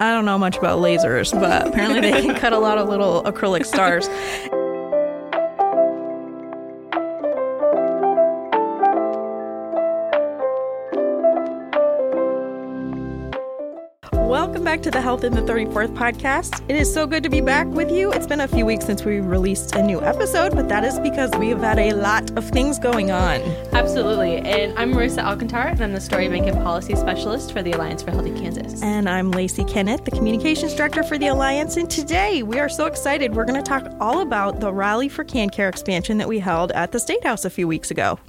I don't know much about lasers, but apparently they can cut a lot of little acrylic stars. Back to the Health in the 34th podcast. It is so good to be back with you. It's been a few weeks since we released a new episode, but that is because we have had a lot of things going on. Absolutely. And I'm Marissa Alcantar, and I'm the Story Bank and Policy Specialist for the Alliance for Healthy Kansas. And I'm Lacey Kenneth, the Communications Director for the Alliance. And today we are so excited. We're going to talk all about the Rally for KanCare expansion that we held at the State House a few weeks ago.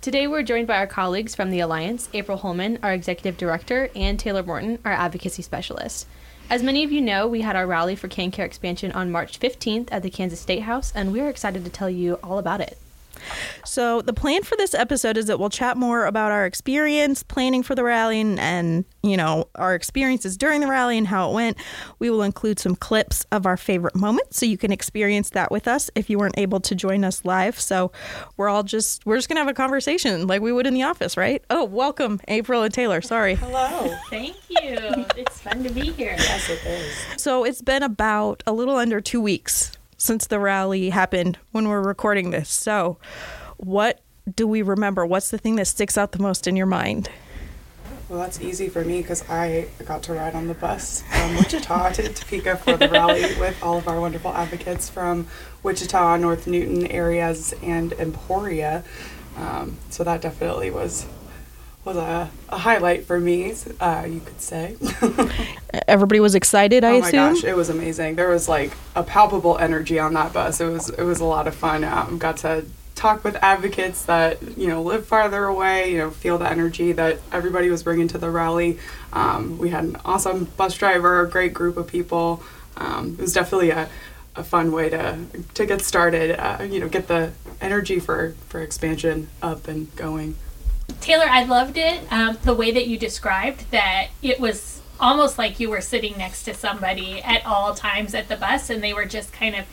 Today, we're joined by our colleagues from the Alliance April Holman, our Executive Director, and Taylor Morton, our Advocacy Specialist. As many of you know, we had our rally for KanCare expansion on March 15th at the Kansas State House, and we're excited to tell you all about it. So, the plan for this episode is that we'll chat more about our experience planning for the rally and, and, you know, our experiences during the rally and how it went. We will include some clips of our favorite moments so you can experience that with us if you weren't able to join us live. So, we're all just we're just going to have a conversation like we would in the office, right? Oh, welcome April and Taylor. Sorry. Hello. Thank you. it's fun to be here. Yes, it is. So, it's been about a little under 2 weeks since the rally happened when we're recording this. So, what do we remember? What's the thing that sticks out the most in your mind? Well, that's easy for me because I got to ride on the bus from Wichita to Topeka for the rally with all of our wonderful advocates from Wichita, North Newton areas, and Emporia. Um, so that definitely was was a, a highlight for me, uh, you could say. Everybody was excited, I oh my assume. gosh, it was amazing. There was like a palpable energy on that bus. It was it was a lot of fun. Um, got to talk with advocates that you know live farther away. You know, feel the energy that everybody was bringing to the rally. Um, we had an awesome bus driver, a great group of people. Um, it was definitely a, a fun way to to get started. Uh, you know, get the energy for for expansion up and going. Taylor, I loved it. Um, the way that you described that it was almost like you were sitting next to somebody at all times at the bus and they were just kind of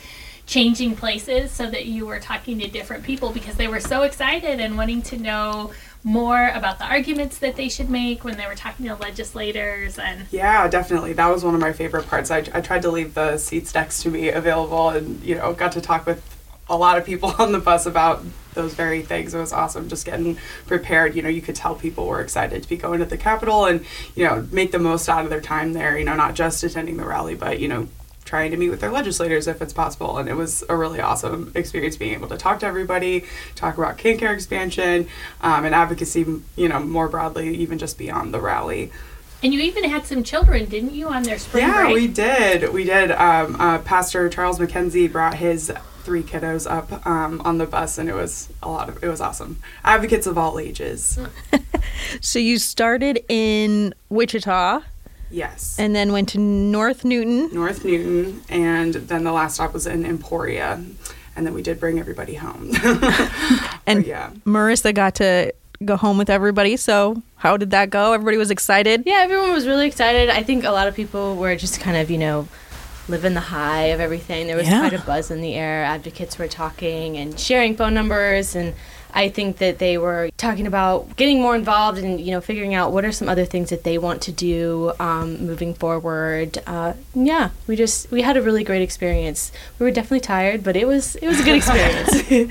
changing places so that you were talking to different people because they were so excited and wanting to know more about the arguments that they should make when they were talking to legislators and Yeah, definitely. That was one of my favorite parts. I, I tried to leave the seats next to me available and, you know, got to talk with a lot of people on the bus about those very things. It was awesome just getting prepared. You know, you could tell people were excited to be going to the Capitol and, you know, make the most out of their time there, you know, not just attending the rally, but, you know, trying to meet with their legislators if it's possible. And it was a really awesome experience being able to talk to everybody, talk about KanCare expansion um, and advocacy, you know, more broadly, even just beyond the rally. and you even had some children, didn't you, on their spring Yeah, break? we did. We did. Um, uh, Pastor Charles McKenzie brought his three kiddos up um, on the bus, and it was a lot of. It was awesome. Advocates of all ages. So you started in Wichita Yes. and then went to North Newton. North Newton, and then the last stop was in Emporia, and then we did bring everybody home. And But yeah. Marissa got to go home with everybody. So how did that go? Everybody was excited. Yeah, everyone was really excited. I think a lot of people were just kind of, you know, living the high of everything. There was Yeah. quite a buzz in the air. Advocates were talking and sharing phone numbers and I think that they were talking about getting more involved and you know figuring out what are some other things that they want to do um, moving forward. Uh, yeah, we just we had a really great experience. We were definitely tired, but it was it was a good experience.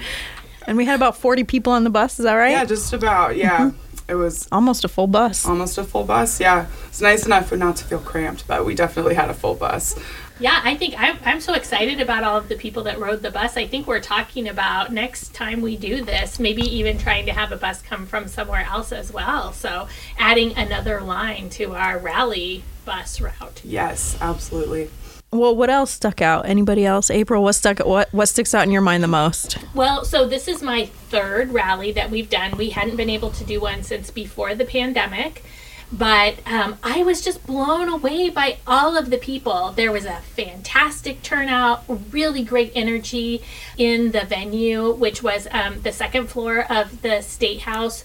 And we had about 40 people on the bus. Is that right? Yeah, just about. Yeah. It was Almost a full bus. almost a full bus. Yeah. It's nice enough not to feel cramped, but we definitely had a full bus. Yeah, I think I'm, I'm so excited about all of the people that rode the bus. I think we're talking about next time we do this, maybe even trying to have a bus come from somewhere else as well. So adding another line to our rally bus route. Yes, absolutely. Well, what else stuck out? Anybody else? April, what stuck what what sticks out in your mind the most? Well, so this is my third rally that we've done. We hadn't been able to do one since before the pandemic. But um, I was just blown away by all of the people. There was a fantastic turnout, really great energy in the venue, which was um, the second floor of the State House.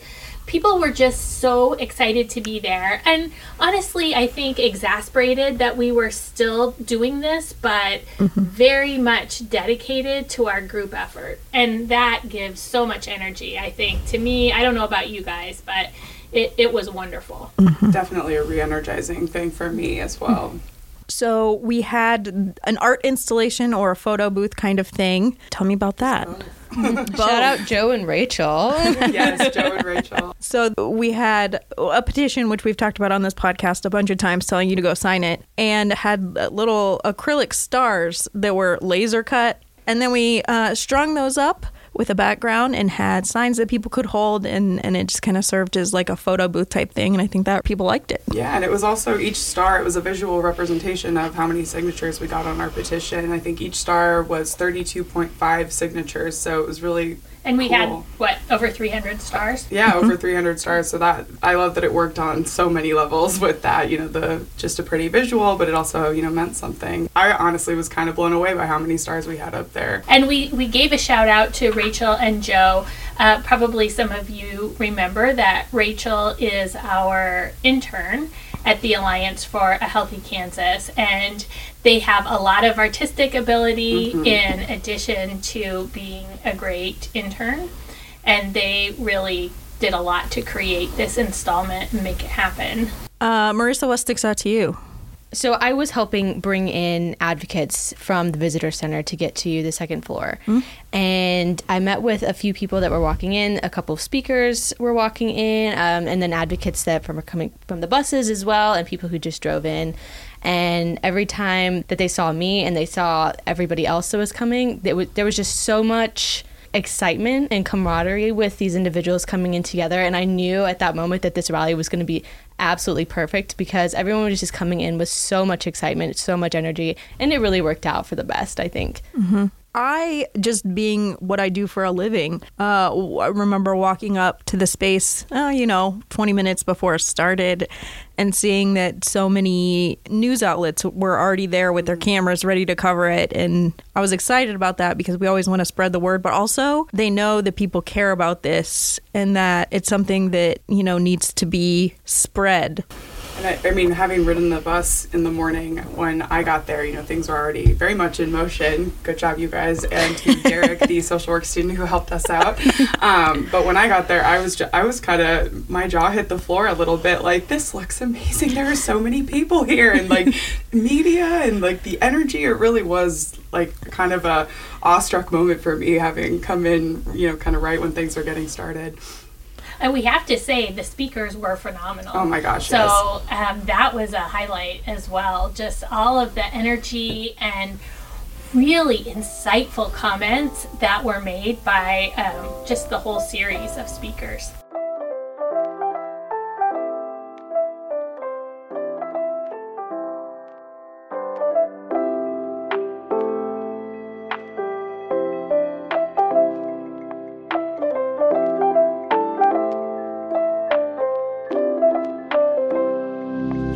People were just so excited to be there. And honestly, I think exasperated that we were still doing this, but mm-hmm. very much dedicated to our group effort. And that gives so much energy, I think. To me, I don't know about you guys, but it, it was wonderful. Mm-hmm. Definitely a re energizing thing for me as mm-hmm. well. So we had an art installation or a photo booth kind of thing. Tell me about that. Shout out Joe and Rachel. yes, Joe and Rachel. So we had a petition, which we've talked about on this podcast a bunch of times, telling you to go sign it, and had little acrylic stars that were laser cut. And then we uh, strung those up with a background and had signs that people could hold and, and it just kind of served as like a photo booth type thing and I think that people liked it. Yeah, and it was also each star, it was a visual representation of how many signatures we got on our petition. I think each star was 32.5 signatures, so it was really And we Cool. had what over 300 stars. yeah, over 300 stars. So that I love that it worked on so many levels with that, you know, the just a pretty visual, but it also, you know, meant something. I honestly was kind of blown away by how many stars we had up there. And we, we gave a shout out to Rachel and Joe. Uh, probably some of you remember that Rachel is our intern at the Alliance for a Healthy Kansas, and they have a lot of artistic ability in addition to being a great intern. And they really did a lot to create this installment and make it happen. Uh, Marissa, what sticks out to you? So I was helping bring in advocates from the visitor center to get to the second floor. And I met with a few people that were walking in, a couple of speakers were walking in, um, and then advocates that from coming from the buses as well, and people who just drove in. And every time that they saw me and they saw everybody else that was coming, was, there was just so much excitement and camaraderie with these individuals coming in together. And I knew at that moment that this rally was going to be absolutely perfect because everyone was just coming in with so much excitement, so much energy, and it really worked out for the best, I think. Mm-hmm. I just being what I do for a living. Uh, I remember walking up to the space, uh, you know, 20 minutes before it started, and seeing that so many news outlets were already there with their cameras ready to cover it, and I was excited about that because we always want to spread the word, but also they know that people care about this and that it's something that you know needs to be spread. And I, I mean, having ridden the bus in the morning when I got there, you know, things were already very much in motion. Good job, you guys, and to Derek, the social work student who helped us out. Um, but when I got there, I was I was kind of my jaw hit the floor a little bit. Like this looks amazing. There are so many people here, and like media and like the energy. It really was like kind of a awestruck moment for me, having come in, you know, kind of right when things were getting started. And we have to say the speakers were phenomenal. Oh my gosh, So um, that was a highlight as well. Just all of the energy and really insightful comments that were made by um, just the whole series of speakers.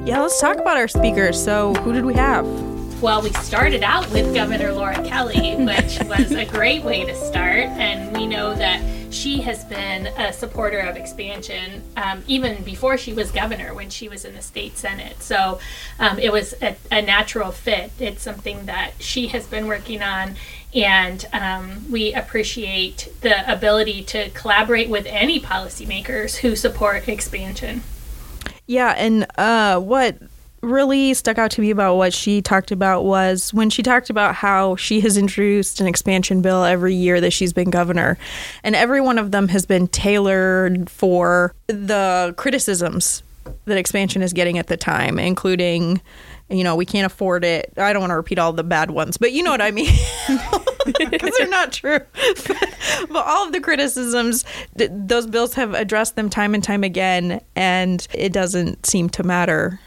Yeah, let's talk about our speakers. So, who did we have? Well, we started out with Governor Laura Kelly, which was a great way to start. And we know that she has been a supporter of expansion um, even before she was governor, when she was in the state senate. So um, it was a, a natural fit. It's something that she has been working on. And um, we appreciate the ability to collaborate with any policymakers who support expansion. Yeah, and uh, what really stuck out to me about what she talked about was when she talked about how she has introduced an expansion bill every year that she's been governor, and every one of them has been tailored for the criticisms that expansion is getting at the time, including. You know, we can't afford it. I don't want to repeat all the bad ones, but you know what I mean. Because they're not true. but all of the criticisms, th- those bills have addressed them time and time again, and it doesn't seem to matter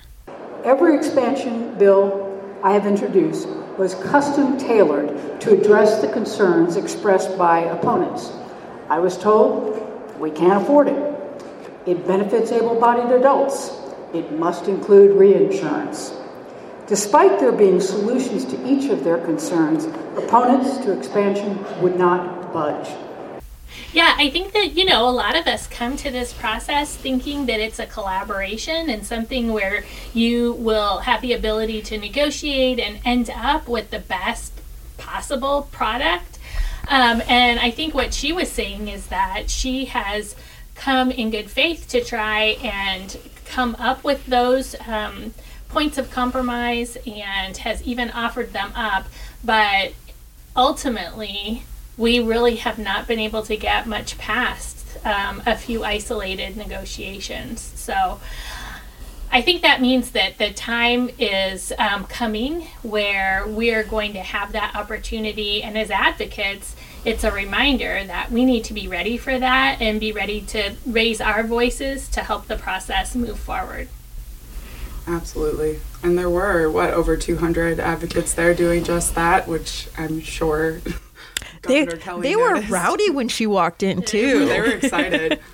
Every expansion bill I have introduced was custom tailored to address the concerns expressed by opponents. I was told we can't afford it. It benefits able bodied adults. It must include reinsurance. Despite there being solutions to each of their concerns, opponents to expansion would not budge. Yeah, I think that, you know, a lot of us come to this process thinking that it's a collaboration and something where you will have the ability to negotiate and end up with the best possible product. Um, and I think what she was saying is that she has come in good faith to try and come up with those um, points of compromise and has even offered them up. But ultimately, we really have not been able to get much past um, a few isolated negotiations. So I think that means that the time is um, coming where we are going to have that opportunity. And as advocates, it's a reminder that we need to be ready for that and be ready to raise our voices to help the process move forward. Absolutely. And there were, what, over 200 advocates there doing just that, which I'm sure They, Governor Kelly they were rowdy when she walked in, too. They were excited.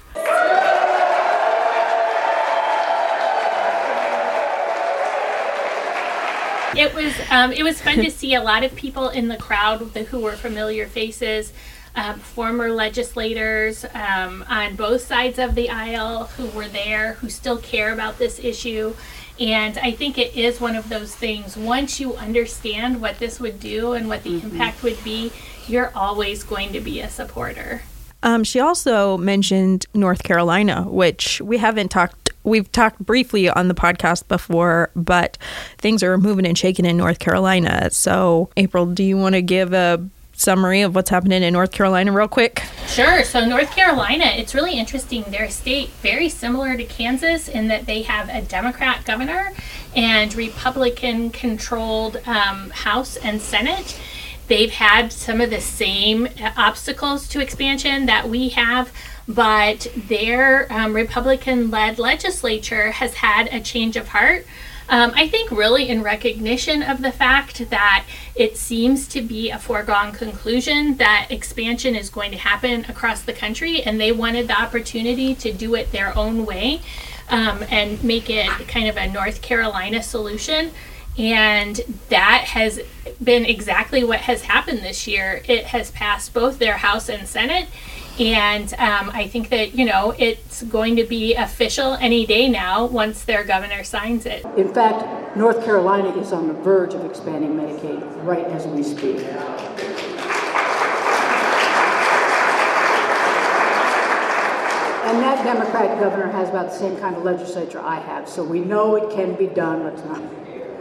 It was um, it was fun to see a lot of people in the crowd who were familiar faces, um, former legislators um, on both sides of the aisle who were there, who still care about this issue. And I think it is one of those things. Once you understand what this would do and what the impact would be, you're always going to be a supporter. Um, she also mentioned North Carolina, which we haven't talked. We've talked briefly on the podcast before, but things are moving and shaking in North Carolina. So, April, do you want to give a summary of what's happening in North Carolina real quick? Sure. So North Carolina, it's really interesting. They're a state very similar to Kansas in that they have a Democrat governor and Republican controlled um, House and Senate. They've had some of the same uh, obstacles to expansion that we have, but their um, Republican led legislature has had a change of heart. Um, I think, really, in recognition of the fact that it seems to be a foregone conclusion that expansion is going to happen across the country, and they wanted the opportunity to do it their own way um, and make it kind of a North Carolina solution. And that has been exactly what has happened this year. It has passed both their House and Senate. And um, I think that, you know, it's going to be official any day now once their governor signs it. In fact, North Carolina is on the verge of expanding Medicaid right as we speak. And that Democrat governor has about the same kind of legislature I have, so we know it can be done. Let's not.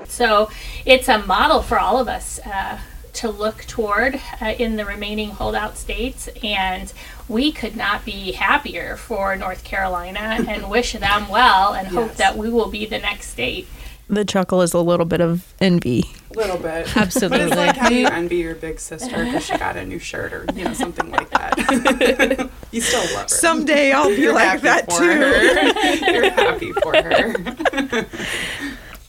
So it's a model for all of us uh, to look toward uh, in the remaining holdout states. And we could not be happier for North Carolina and wish them well and hope that we will be the next state. The chuckle is a little bit of envy. A little bit. Absolutely. But it's like how you envy your big sister because she got a new shirt or, you know, something like that. you still love her. Someday I'll be You're like that too. her. You're happy for her.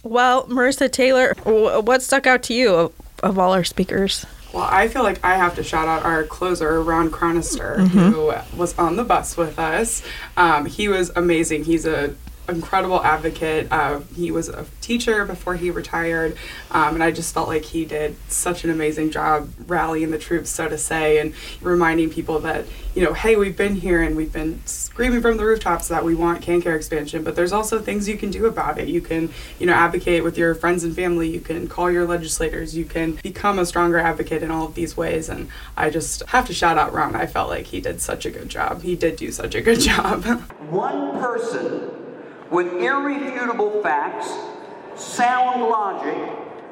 Well, Marissa Taylor, what stuck out to you of, all our speakers? Well, I feel like I have to shout out our closer, Ron Cronister, Mm-hmm. who was on the bus with us. Um, he was amazing. He's a incredible advocate. Uh, he was a teacher before he retired, um, and I just felt like he did such an amazing job rallying the troops, so to say, and reminding people that you know, hey, we've been here and we've been screaming from the rooftops that we want KanCare expansion, but there's also things you can do about it. You can, you know, advocate with your friends and family. You can call your legislators. You can become a stronger advocate in all of these ways. And I just have to shout out Ron. I felt like he did such a good job. He did do such a good job. One person with irrefutable facts, sound logic,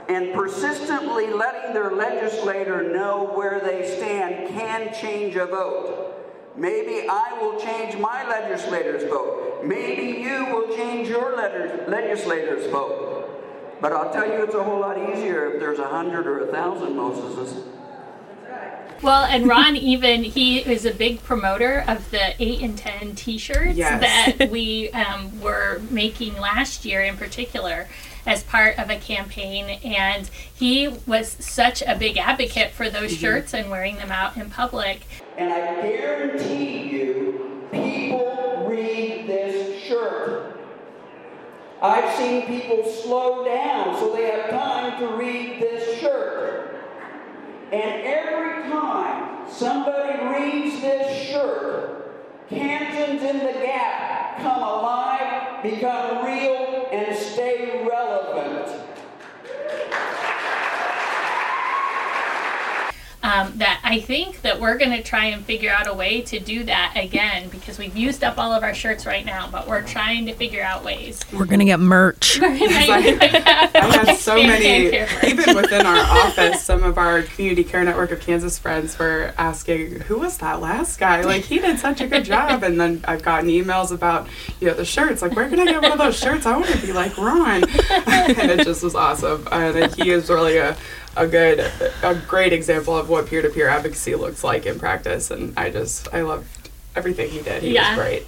and persistently letting their legislator know where they stand can change a vote. Maybe I will change my legislator's vote. Maybe you will change your legislator's vote. But I'll tell you, it's a whole lot easier if there's a hundred or a thousand Moseses. Well, and Ron even he is a big promoter of the eight and ten T-shirts Yes. that we um, were making last year, in particular, as part of a campaign. And he was such a big advocate for those shirts and wearing them out in public. And I guarantee you, people read this shirt. I've seen people slow down so they have time to read this shirt. And every time somebody reads this shirt, Kansans in the Gap come alive, become real, and stay relevant. Um, that I think that we're going to try and figure out a way to do that again because we've used up all of our shirts right now, but we're trying to figure out ways. We're gonna get merch. We're I had so many, care even within our office, some of our Community Care Network of Kansas friends were asking, who was that last guy? Like, he did such a good job. And then I've gotten emails about, you know, the shirts. Like, where can I get one of those shirts? I want to be like Ron. and it just was awesome. And he is really a, a good, a great example of what peer to peer advocacy looks like in practice. And I just, I loved everything he did. He Yeah. was great.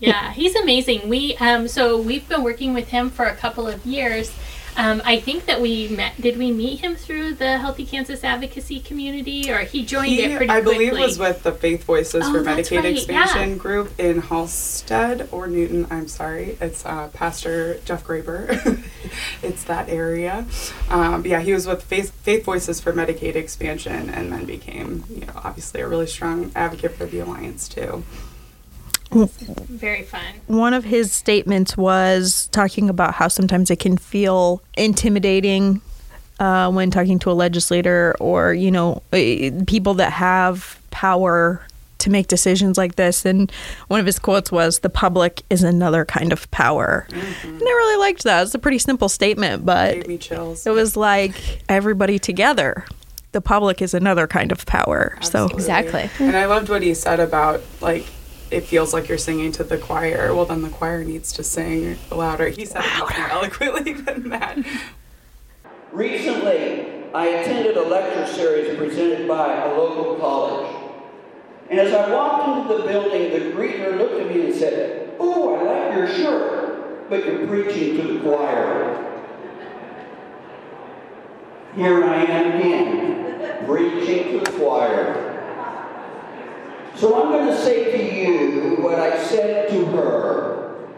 Yeah, he's amazing. We um, so we've been working with him for a couple of years. Um, I think that we met. Did we meet him through the Healthy Kansas advocacy community, or he joined He, it pretty I believe, quickly? was with the Faith Voices Oh, for Medicaid right, Expansion yeah. group in Halstead or Newton. I'm sorry, it's uh, Pastor Jeff Graber. it's that area. Um, yeah, he was with Faith, Faith Voices for Medicaid Expansion, and then became, you know, obviously a really strong advocate for the alliance too. Very fun. one of his statements was talking about how sometimes it can feel intimidating uh, when talking to a legislator or you know eh, people that have power to make decisions like this and one of his quotes was the public is another kind of power and i really liked that it's a pretty simple statement but Gave me chills. it was like everybody together the public is another kind of power so Exactly. And I loved what he said about like it feels like you're singing to the choir. Well, then the choir needs to sing louder. He said it more eloquently than that. Recently, I attended a lecture series presented by a local college. And as I walked into the building, the greeter looked at me and said, Oh, I like your shirt, but you're preaching to the choir. Here I am again, preaching to the choir. So I'm going to say to you what I said to her.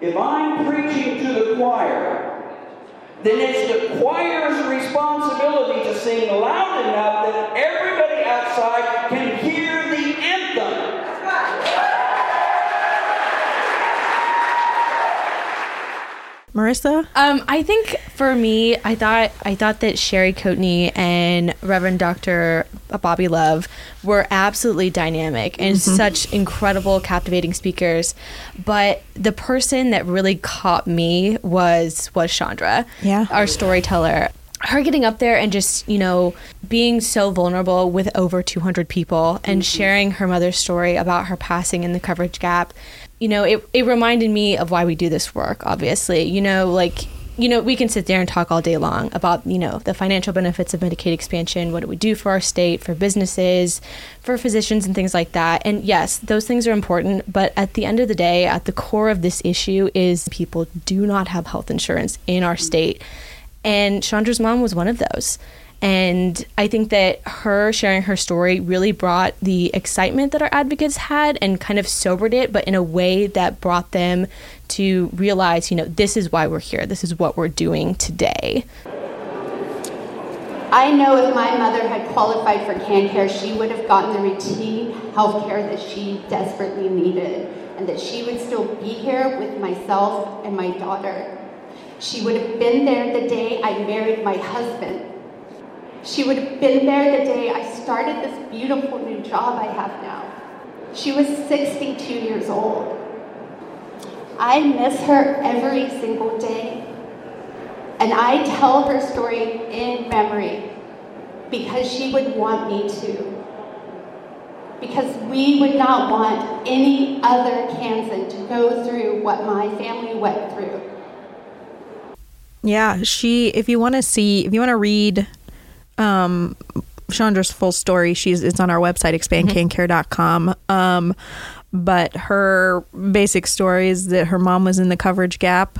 If I'm preaching to the choir, then it's the choir's responsibility to sing loud enough that everybody outside can hear the anthem. Marissa Um, I think for me, I thought I thought that Sherry Coatney and Reverend Dr. Bobby Love were absolutely dynamic and such incredible, captivating speakers. But the person that really caught me was was Chandra, Yeah. our storyteller. Her getting up there and just you know being so vulnerable with over 200 people and sharing her mother's story about her passing in the coverage gap you know, it, it reminded me of why we do this work, obviously. You know, like, you know, we can sit there and talk all day long about, you know, the financial benefits of Medicaid expansion, what it would do for our state, for businesses, for physicians, and things like that. And yes, those things are important. But at the end of the day, at the core of this issue is people do not have health insurance in our state. And Chandra's mom was one of those. And I think that her sharing her story really brought the excitement that our advocates had and kind of sobered it, but in a way that brought them to realize, you know, this is why we're here. This is what we're doing today. I know if my mother had qualified for KanCare, she would have gotten the routine health care that she desperately needed, and that she would still be here with myself and my daughter. She would have been there the day I married my husband. She would have been there the day I started this beautiful new job I have now. She was 62 years old. I miss her every single day. And I tell her story in memory because she would want me to. Because we would not want any other Kansan to go through what my family went through. Yeah, she. If you want to see, if you want to read, um, Chandra's full story, she's it's on our website expandkancare.com. Um, but her basic story is that her mom was in the coverage gap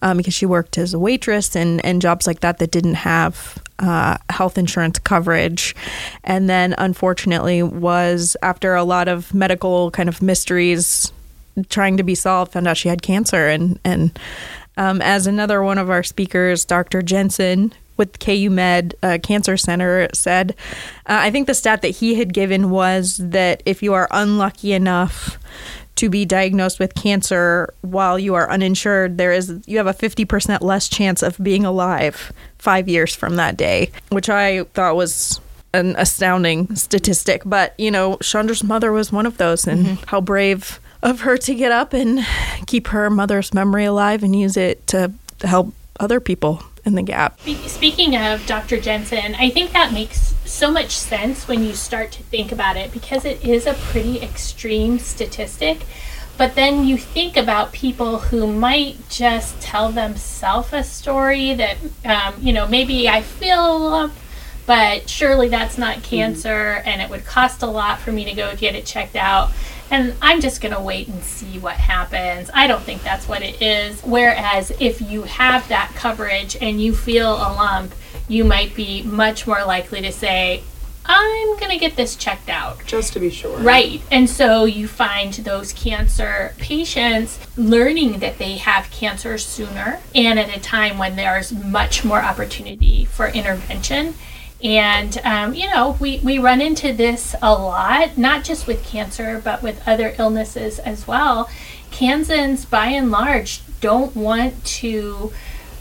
um, because she worked as a waitress and and jobs like that that didn't have uh, health insurance coverage, and then unfortunately was after a lot of medical kind of mysteries trying to be solved, found out she had cancer and and um, as another one of our speakers, Dr. Jensen with KU Med uh, Cancer Center said, uh, I think the stat that he had given was that if you are unlucky enough to be diagnosed with cancer while you are uninsured, there is you have a 50% less chance of being alive five years from that day, which I thought was an astounding statistic. But, you know, Chandra's mother was one of those, and mm-hmm. how brave of her to get up and keep her mother's memory alive and use it to help other people in the gap. Speaking of Dr. Jensen, I think that makes so much sense when you start to think about it because it is a pretty extreme statistic. But then you think about people who might just tell themselves a story that, um, you know, maybe I feel but surely that's not mm-hmm. cancer and it would cost a lot for me to go get it checked out and I'm just going to wait and see what happens. I don't think that's what it is. Whereas if you have that coverage and you feel a lump, you might be much more likely to say, I'm going to get this checked out. Just to be sure. Right. And so you find those cancer patients learning that they have cancer sooner and at a time when there's much more opportunity for intervention. And, um, you know, we, we run into this a lot, not just with cancer, but with other illnesses as well. Kansans, by and large, don't want to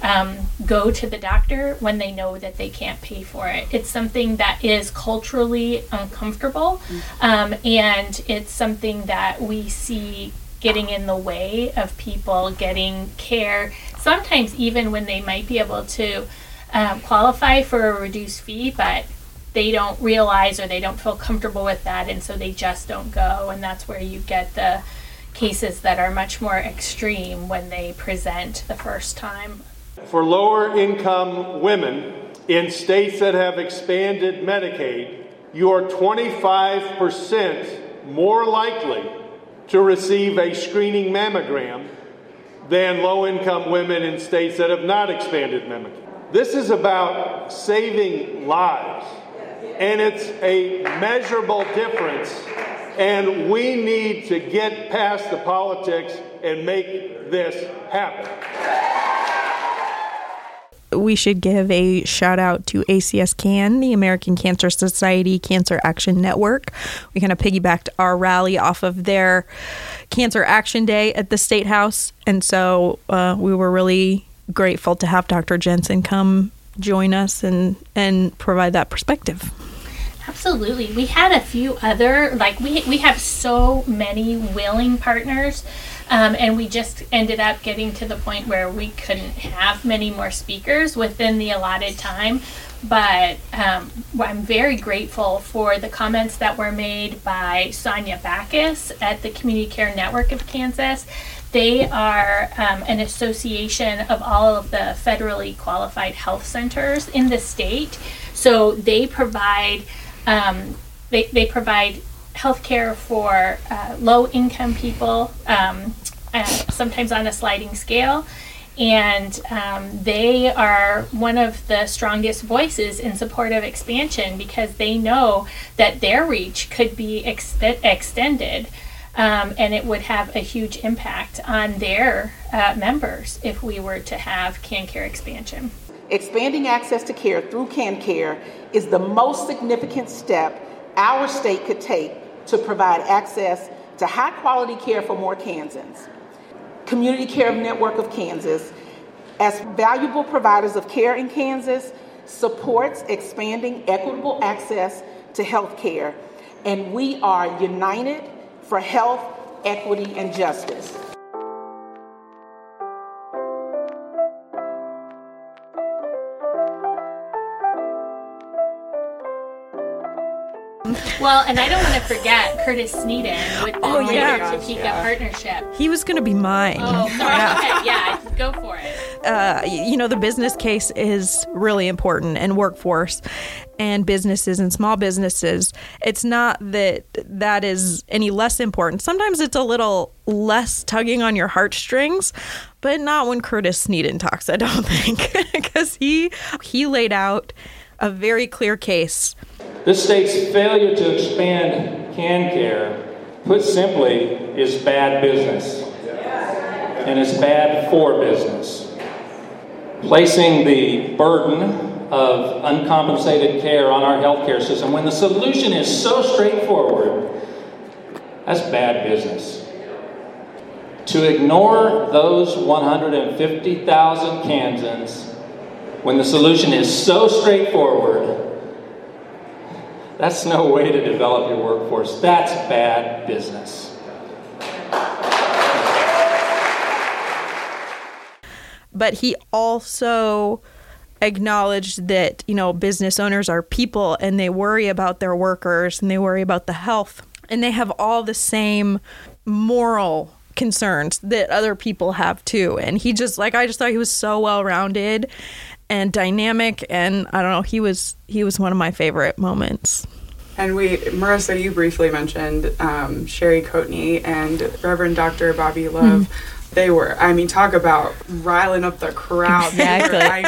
um, go to the doctor when they know that they can't pay for it. It's something that is culturally uncomfortable, mm-hmm. um, and it's something that we see getting in the way of people getting care, sometimes even when they might be able to um, qualify for a reduced fee, but they don't realize or they don't feel comfortable with that, and so they just don't go. And that's where you get the cases that are much more extreme when they present the first time. For lower income women in states that have expanded Medicaid, you are 25% more likely to receive a screening mammogram than low income women in states that have not expanded Medicaid. This is about saving lives, and it's a measurable difference. And we need to get past the politics and make this happen. We should give a shout out to ACS CAN, the American Cancer Society Cancer Action Network. We kind of piggybacked our rally off of their Cancer Action Day at the State House. And so uh, we were really grateful to have Dr. Jensen come join us and and provide that perspective. Absolutely. We had a few other like we we have so many willing partners um, and we just ended up getting to the point where we couldn't have many more speakers within the allotted time. But um, I'm very grateful for the comments that were made by Sonia Backus at the Community Care Network of Kansas they are um, an association of all of the federally qualified health centers in the state. So they provide um, they, they provide health care for uh, low income people, um, uh, sometimes on a sliding scale. And um, they are one of the strongest voices in support of expansion because they know that their reach could be extended um, and it would have a huge impact on their uh, members if we were to have KanCare expansion. Expanding access to care through KanCare is the most significant step our state could take to provide access to high quality care for more Kansans. Community Care Network of Kansas, as valuable providers of care in Kansas, supports expanding equitable access to health care, and we are united for health, equity, and justice. Well, and I don't want to forget Curtis Sneeden with the oh, yeah. Topeka yeah. partnership. He was going to be mine. Oh, sorry. yeah. okay, yeah, go for it. Uh, you know, the business case is really important and workforce and businesses and small businesses. It's not that that is any less important. Sometimes it's a little less tugging on your heartstrings, but not when Curtis Sneeden talks, I don't think, because he he laid out a very clear case this state's failure to expand KanCare, put simply, is bad business. And it's bad for business. Placing the burden of uncompensated care on our healthcare system when the solution is so straightforward, that's bad business. To ignore those 150,000 Kansans when the solution is so straightforward That's no way to develop your workforce. That's bad business. but he also acknowledged that you know business owners are people and they worry about their workers and they worry about the health and they have all the same moral concerns that other people have too and he just like I just thought he was so well rounded and dynamic and I don't know he was he was one of my favorite moments And we, Marissa, you briefly mentioned um, Sherry Coatney and Reverend Dr. Bobby Love. They were, I mean, talk about riling up the crowd. They were- I,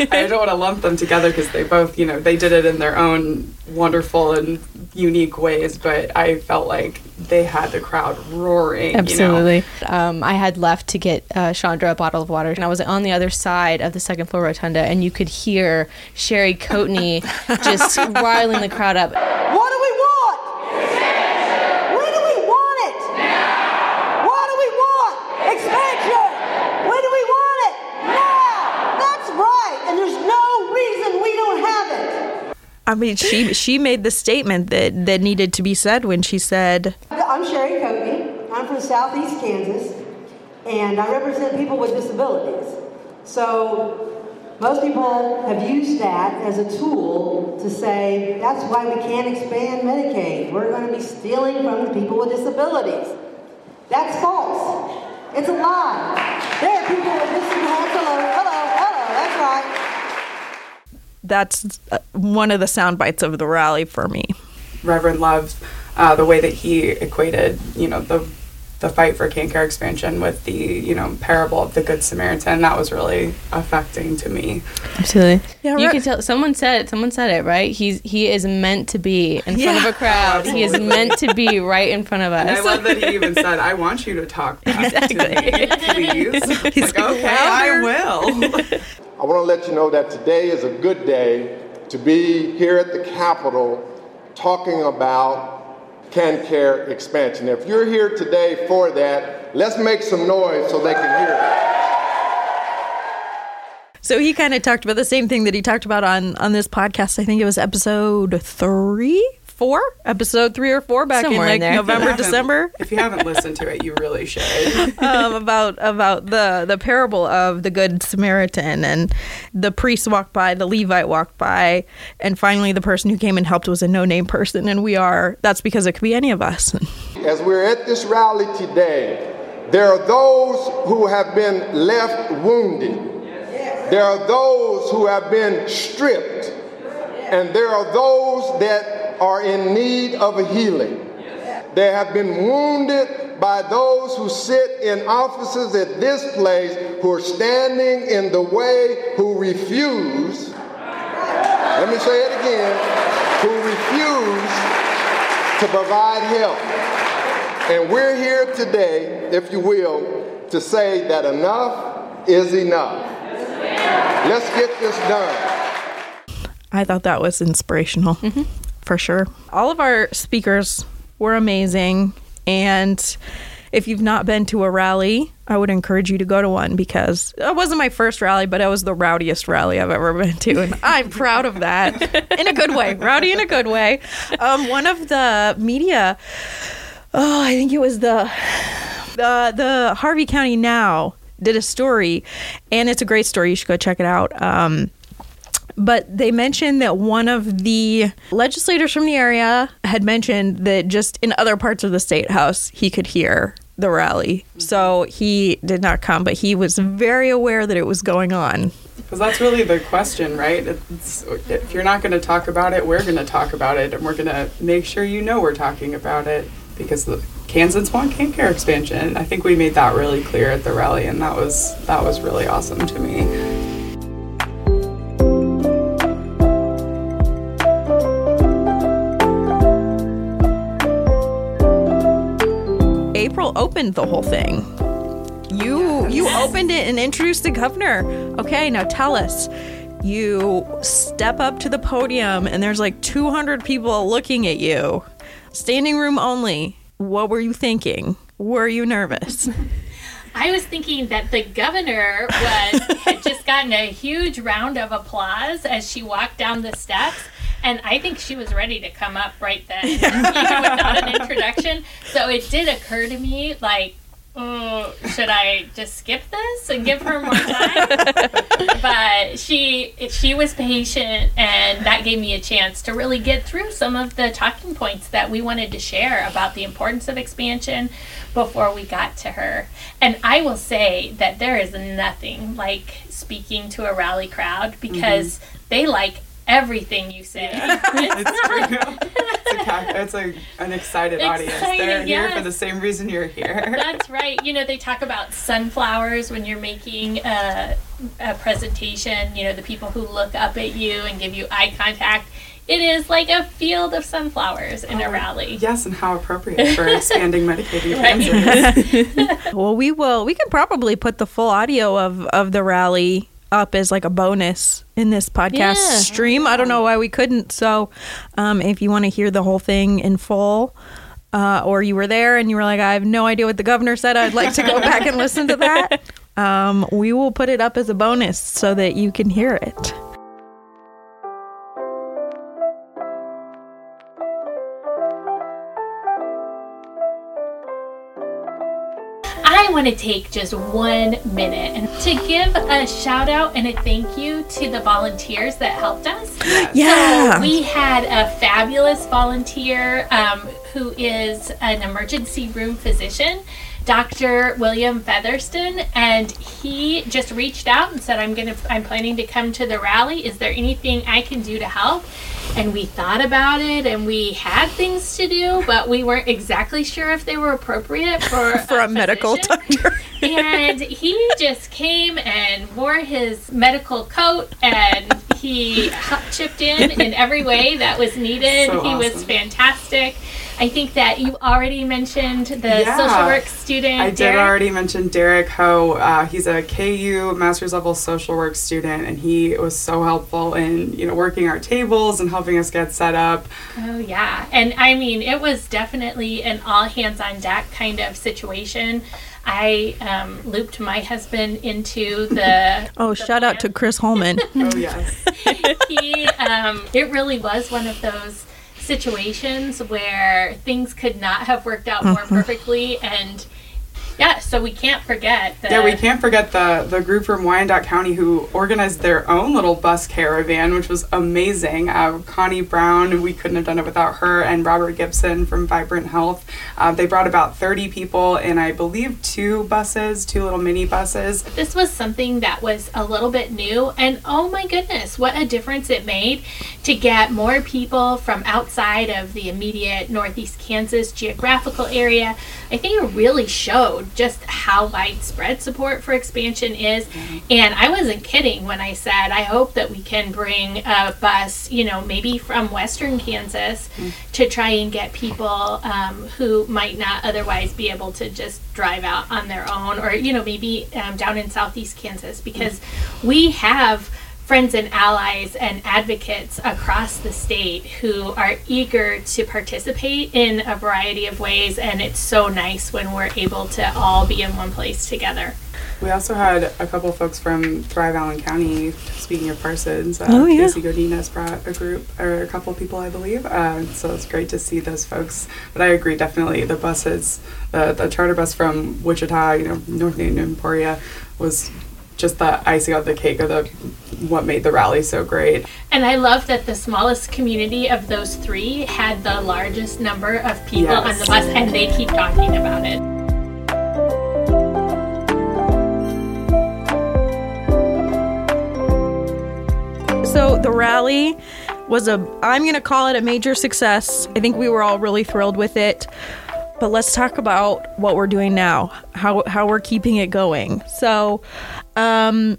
mean, I don't want to lump them together because they both, you know, they did it in their own wonderful and unique ways, but I felt like they had the crowd roaring. You know? Absolutely. Um, I had left to get uh, Chandra a bottle of water, and I was on the other side of the second floor rotunda, and you could hear Sherry Coatney just riling the crowd up. What do we want? When do we want it? What do we want? Expansion. When do we want it? Now. That's right. And there's no reason we don't have it. I mean she she made the statement that that needed to be said when she said I'm Sherry Coatney. I'm from Southeast Kansas, and I represent people with disabilities. So most people have used that as a tool to say that's why we can't expand Medicaid. We're going to be stealing from the people with disabilities. That's false. It's a lie. There are people with disabilities. Hello, hello, hello. That's right. That's uh, one of the sound bites of the rally for me. Reverend Love, uh, the way that he equated, you know, the the fight for KanCare expansion with the, you know, parable of the Good Samaritan, that was really affecting to me. Absolutely. Yeah, you can tell. Someone said it. Someone said it. Right. He's he is meant to be in front of a crowd. He is meant to be right in front of us. And I love that he even said, I want you to talk back to me, please. It's like, okay, I will. I want to let you know that today is a good day to be here at the Capitol talking about KanCare expansion. If you're here today for that, let's make some noise so they can hear it. So he kind of talked about the same thing that he talked about on on this podcast. I think it was episode three, four, episode three or four back Somewhere in in like there. November, If December. If you haven't listened to it, you really should. um, about about the the parable of the good Samaritan and the priest walked by, the Levite walked by, and finally the person who came and helped was a no name person, and we are. That's because it could be any of us. As we're at this rally today, there are those who have been left wounded. There are those who have been stripped. And there are those that are in need of a healing. They have been wounded by those who sit in offices at this place who are standing in the way, who refuse. Let me say it again who refuse to provide help. And we're here today, if you will, to say that enough is enough. Let's get this done. I thought that was inspirational mm-hmm. For sure. All of our speakers were amazing. And if you've not been to a rally, I would encourage you to go to one because it wasn't my first rally, but it was the rowdiest rally I've ever been to. And I'm proud of that in a good way. Rowdy in a good way. Um, one of the media, oh, I think it was the, the, the Harvey County Now did a story, and it's a great story. You should go check it out. Um, but they mentioned that one of the legislators from the area had mentioned that just in other parts of the state house he could hear the rally. So he did not come, but he was very aware that it was going on. Because that's really the question, right? It's, if you're not going to talk about it, we're going to talk about it, and we're going to make sure you know we're talking about it because the Kansans want care expansion. I think we made that really clear at the rally, and that was that was really awesome to me. April opened the whole thing. You you opened it and introduced the governor. Okay, now tell us. You step up to the podium and there's like 200 people looking at you. Standing room only. What were you thinking? Were you nervous? I was thinking that the governor was had just gotten a huge round of applause as she walked down the steps. And I think she was ready to come up right then, even without an introduction. So it did occur to me, like, oh, should I just skip this and give her more time? but she she was patient, and that gave me a chance to really get through some of the talking points that we wanted to share about the importance of expansion before we got to her. And I will say that there is nothing like speaking to a rally crowd because mm-hmm. they like everything you say. Yeah. it's true. It's, a, it's a, an excited, excited audience. They're yes. here for the same reason you're here. That's right. You know, they talk about sunflowers when you're making a, a presentation. You know, the people who look up at you and give you eye contact it is like a field of sunflowers in oh, a rally. Yes, and how appropriate for expanding Medicaid Kansas. well, we will. We can probably put the full audio of of the rally up as like a bonus in this podcast yeah. stream. I don't know why we couldn't. So, um, if you want to hear the whole thing in full, uh, or you were there and you were like, I have no idea what the governor said, I'd like to go back and listen to that. Um, we will put it up as a bonus so that you can hear it. Want to take just one minute to give a shout out and a thank you to the volunteers that helped us. Yeah. So we had a fabulous volunteer um, who is an emergency room physician. Dr. William Featherston, and he just reached out and said, "I'm gonna, I'm planning to come to the rally. Is there anything I can do to help?" And we thought about it and we had things to do, but we weren't exactly sure if they were appropriate for for a, a medical doctor. and he just came and wore his medical coat and he chipped in in every way that was needed. So he awesome. was fantastic. I think that you already mentioned the yeah, social work student. I did already mention Derek Ho. Uh, he's a KU master's level social work student, and he was so helpful in you know working our tables and helping us get set up. Oh yeah, and I mean it was definitely an all hands on deck kind of situation. I um, looped my husband into the. oh, the shout plan. out to Chris Holman. oh yes. he, um, it really was one of those situations where things could not have worked out more mm-hmm. perfectly and yeah, so we can't forget that. Yeah, we can't forget the the group from Wyandotte County who organized their own little bus caravan, which was amazing. Uh, Connie Brown, we couldn't have done it without her, and Robert Gibson from Vibrant Health. Uh, they brought about 30 people in, I believe, two buses, two little mini buses. This was something that was a little bit new, and oh my goodness, what a difference it made to get more people from outside of the immediate Northeast Kansas geographical area. I think it really showed just how widespread support for expansion is. Mm-hmm. And I wasn't kidding when I said I hope that we can bring a bus, you know, maybe from Western Kansas mm-hmm. to try and get people um, who might not otherwise be able to just drive out on their own or, you know, maybe um, down in Southeast Kansas because mm-hmm. we have friends and allies and advocates across the state who are eager to participate in a variety of ways, and it's so nice when we're able to all be in one place together. We also had a couple folks from Thrive Allen County. Speaking of Parsons, uh, oh, yeah. Casey Godinez brought a group or a couple people, I believe. Uh, so it's great to see those folks. But I agree, definitely the buses, the the charter bus from Wichita, you know, North Newton, Emporia, was just the icing on the cake of the what made the rally so great. And I love that the smallest community of those three had the largest number of people yes. on the bus, and they keep talking about it. So the rally was a I'm going to call it a major success. I think we were all really thrilled with it. But let's talk about what we're doing now. How how we're keeping it going. So, um,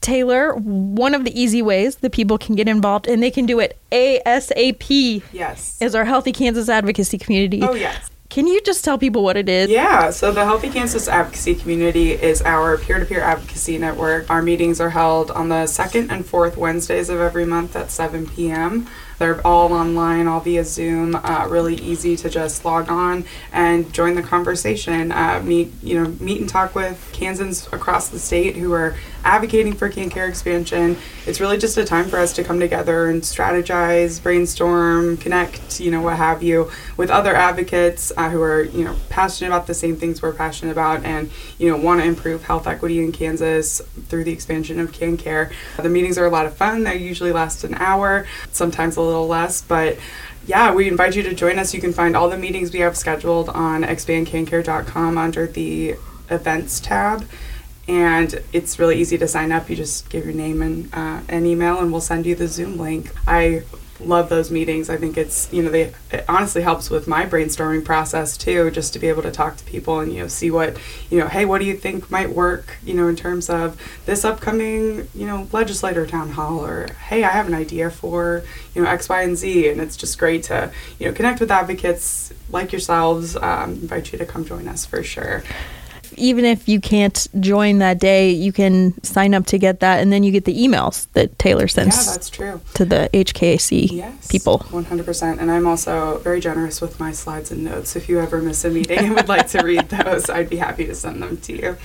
Taylor, one of the easy ways that people can get involved, and they can do it ASAP. Yes. Is our Healthy Kansas advocacy community. Oh, yes. Can you just tell people what it is? Yeah, so the Healthy Kansas Advocacy Community is our peer to peer advocacy network. Our meetings are held on the second and fourth Wednesdays of every month at 7 p.m. They're all online, all via Zoom. Uh, really easy to just log on and join the conversation. Uh, meet, you know, meet and talk with Kansans across the state who are advocating for KanCare expansion. It's really just a time for us to come together and strategize, brainstorm, connect, you know, what have you, with other advocates uh, who are, you know, passionate about the same things we're passionate about and, you know, want to improve health equity in Kansas through the expansion of KanCare. The meetings are a lot of fun. They usually last an hour, sometimes a little less, but yeah, we invite you to join us. You can find all the meetings we have scheduled on expandkancare.com under the events tab. And it's really easy to sign up. You just give your name and uh, an email, and we'll send you the Zoom link. I love those meetings. I think it's you know they it honestly helps with my brainstorming process too, just to be able to talk to people and you know see what you know. Hey, what do you think might work? You know, in terms of this upcoming you know legislator town hall, or hey, I have an idea for you know X, Y, and Z, and it's just great to you know connect with advocates like yourselves. Um, invite you to come join us for sure even if you can't join that day, you can sign up to get that, and then you get the emails that Taylor sends. Yeah, that's true. To the HKAC yes, people. One hundred percent. And I'm also very generous with my slides and notes. If you ever miss a meeting and would like to read those, I'd be happy to send them to you.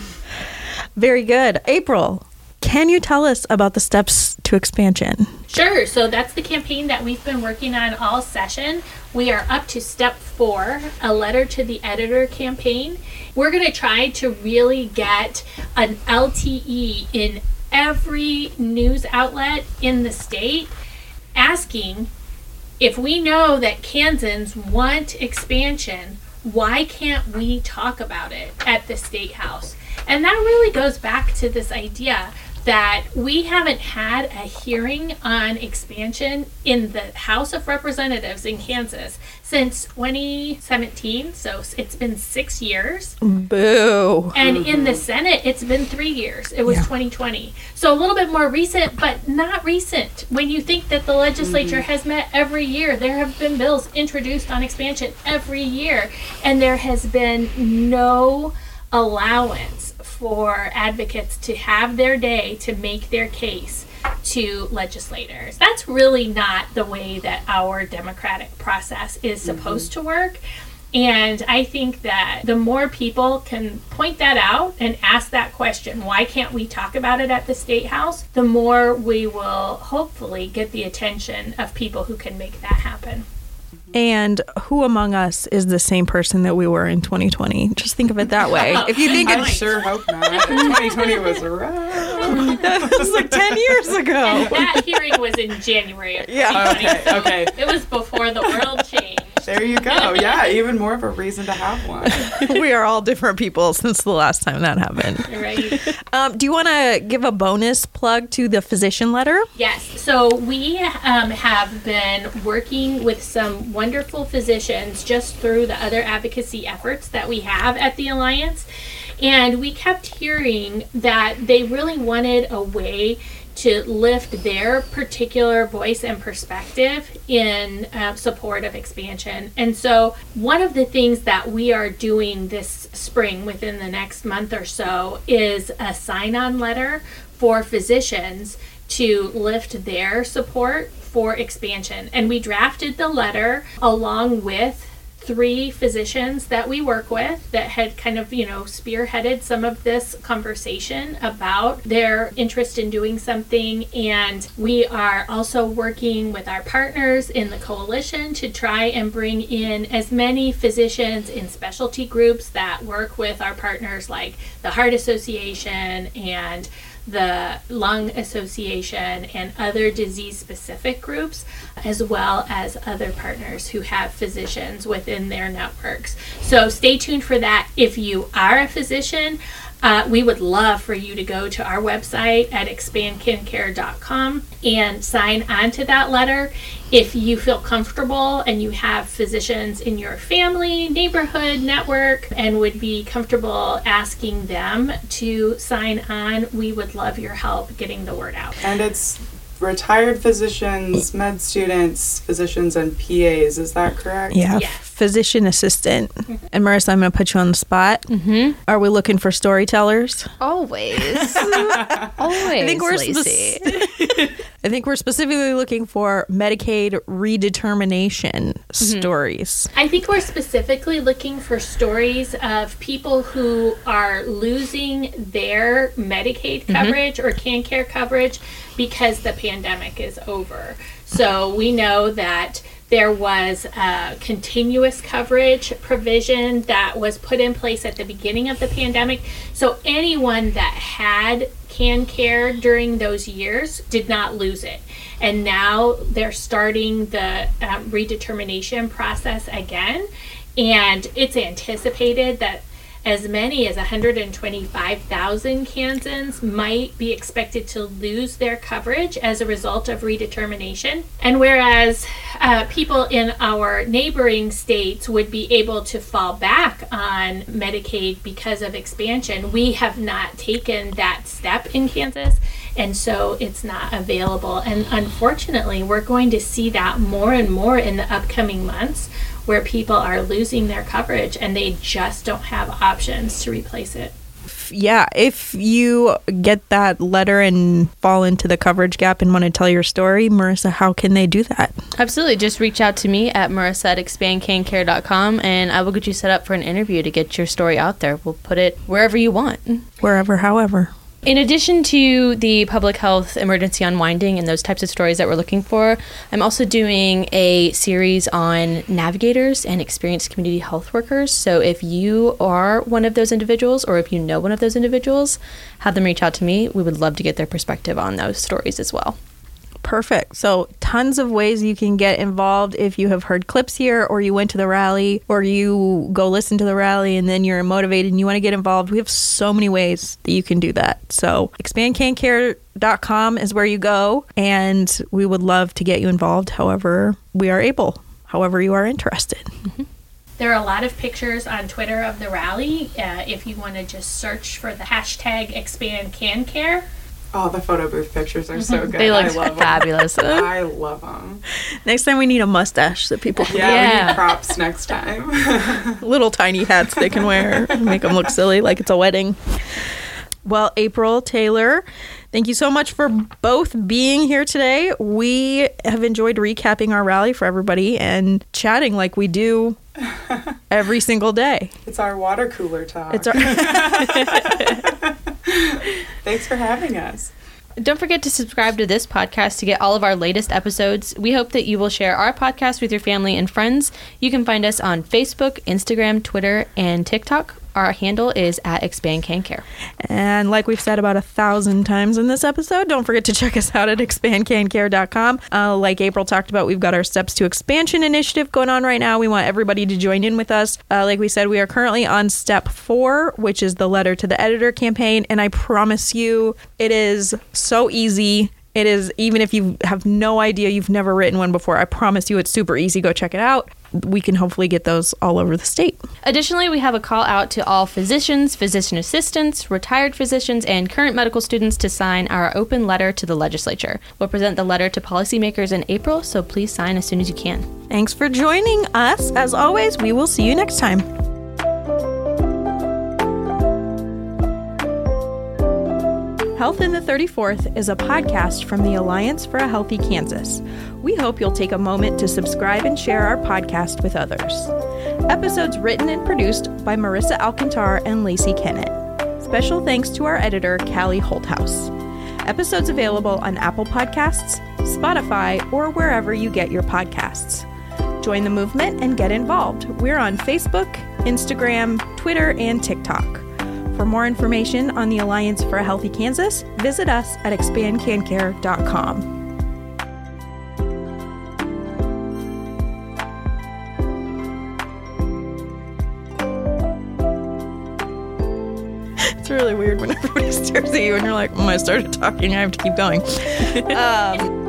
Very good, April. Can you tell us about the steps to expansion? Sure. So that's the campaign that we've been working on all session. We are up to step four, a letter to the editor campaign. We're going to try to really get an LTE in every news outlet in the state asking if we know that Kansans want expansion, why can't we talk about it at the state house? And that really goes back to this idea that we haven't had a hearing on expansion in the House of Representatives in Kansas since 2017. So it's been six years. Boo. And in the mm-hmm. Senate, it's been three years. It was Yeah. 2020. So a little bit more recent, but not recent. When you think that the legislature mm-hmm. has met every year, there have been bills introduced on expansion every year, and there has been no allowance for advocates to have their day to make their case to legislators. That's really not the way that our democratic process is mm-hmm. supposed to work. And I think that the more people can point that out and ask that question, why can't we talk about it at the state house? The more we will hopefully get the attention of people who can make that happen. And who among us is the same person that we were in 2020? Just think of it that way. If you think I it's sure hope not. 2020 was rough. that was like 10 years ago. And that hearing was in January of Yeah. Okay, okay. It was before the world changed. There you go. Yeah, even more of a reason to have one. we are all different people since the last time that happened. Right. Um, do you want to give a bonus plug to the physician letter? Yes. So we um, have been working with some wonderful physicians just through the other advocacy efforts that we have at the Alliance. And we kept hearing that they really wanted a way to lift their particular voice and perspective in uh, support of expansion. And so, one of the things that we are doing this spring within the next month or so is a sign on letter for physicians to lift their support for expansion. And we drafted the letter along with three physicians that we work with that had kind of, you know, spearheaded some of this conversation about their interest in doing something. And we are also working with our partners in the coalition to try and bring in as many physicians in specialty groups that work with our partners like the Heart Association and the Lung Association and other disease specific groups, as well as other partners who have physicians within their networks. So stay tuned for that. If you are a physician, uh, we would love for you to go to our website at expandkancare.com and sign on to that letter. If you feel comfortable and you have physicians in your family, neighborhood, network, and would be comfortable asking them to sign on, we would love your help getting the word out. And it's retired physicians, med students, physicians, and PAs. Is that correct? Yeah. Yes. Physician assistant. And Marissa, I'm going to put you on the spot. Mm-hmm. Are we looking for storytellers? Always. Always. I think we're Lacey. spec- I think we're specifically looking for Medicaid redetermination stories. I think we're specifically looking for stories of people who are losing their Medicaid coverage or KanCare coverage because the pandemic is over. So we know that there was a continuous coverage provision that was put in place at the beginning of the pandemic. So anyone that had KanCare during those years did not lose it. And now they're starting the um, redetermination process again. And it's anticipated that as many as 125,000 Kansans might be expected to lose their coverage as a result of redetermination. And whereas uh, people in our neighboring states would be able to fall back on Medicaid because of expansion, we have not taken that step in Kansas. And so it's not available. And unfortunately, we're going to see that more and more in the upcoming months where people are losing their coverage and they just don't have options to replace it. Yeah, if you get that letter and fall into the coverage gap and want to tell your story, Marissa, how can they do that? Absolutely. Just reach out to me at marissa at expandkancare.com and I will get you set up for an interview to get your story out there. We'll put it wherever you want. Wherever, however. In addition to the public health emergency unwinding and those types of stories that we're looking for, I'm also doing a series on navigators and experienced community health workers. So if you are one of those individuals or if you know one of those individuals, have them reach out to me. We would love to get their perspective on those stories as well. Perfect. So, tons of ways you can get involved if you have heard clips here, or you went to the rally, or you go listen to the rally and then you're motivated and you want to get involved. We have so many ways that you can do that. So, expandkancare.com is where you go, and we would love to get you involved however we are able, however you are interested. There are a lot of pictures on Twitter of the rally. Uh, if you want to just search for the hashtag expand KanCare. Oh, the photo booth pictures are so mhm. good. They look I love 'em. fabulous. I love them. Next time, we need a mustache that people Yeah, we Yeah. need props next time. little tiny hats they can wear, make them look silly like it's a wedding. Well, April Taylor, thank you so much for both being here today. We have enjoyed recapping our rally for everybody and chatting like we do every single day. it's our water cooler talk. It's our Thanks for having us. Don't forget to subscribe to this podcast to get all of our latest episodes. We hope that you will share our podcast with your family and friends. You can find us on Facebook, Instagram, Twitter, and TikTok. Our handle is at Expand KanCare. And like we've said about a thousand times in this episode, don't forget to check us out at expandkancare.com. Uh, like April talked about, we've got our Steps to Expansion initiative going on right now. We want everybody to join in with us. Uh, like we said, we are currently on step four, which is the letter to the editor campaign. And I promise you, it is so easy. It is, even if you have no idea, you've never written one before, I promise you it's super easy. Go check it out. We can hopefully get those all over the state. Additionally, we have a call out to all physicians, physician assistants, retired physicians, and current medical students to sign our open letter to the legislature. We'll present the letter to policymakers in April, so please sign as soon as you can. Thanks for joining us. As always, we will see you next time. Health in the 34th is a podcast from the Alliance for a Healthy Kansas. We hope you'll take a moment to subscribe and share our podcast with others. Episodes written and produced by Marissa Alcantar and Lacey Kennett. Special thanks to our editor, Callie Holthouse. Episodes available on Apple Podcasts, Spotify, or wherever you get your podcasts. Join the movement and get involved. We're on Facebook, Instagram, Twitter, and TikTok. For more information on the Alliance for a Healthy Kansas, visit us at expandkancare.com. It's really weird when everybody stares at you and you're like, mm, I started talking, I have to keep going. um,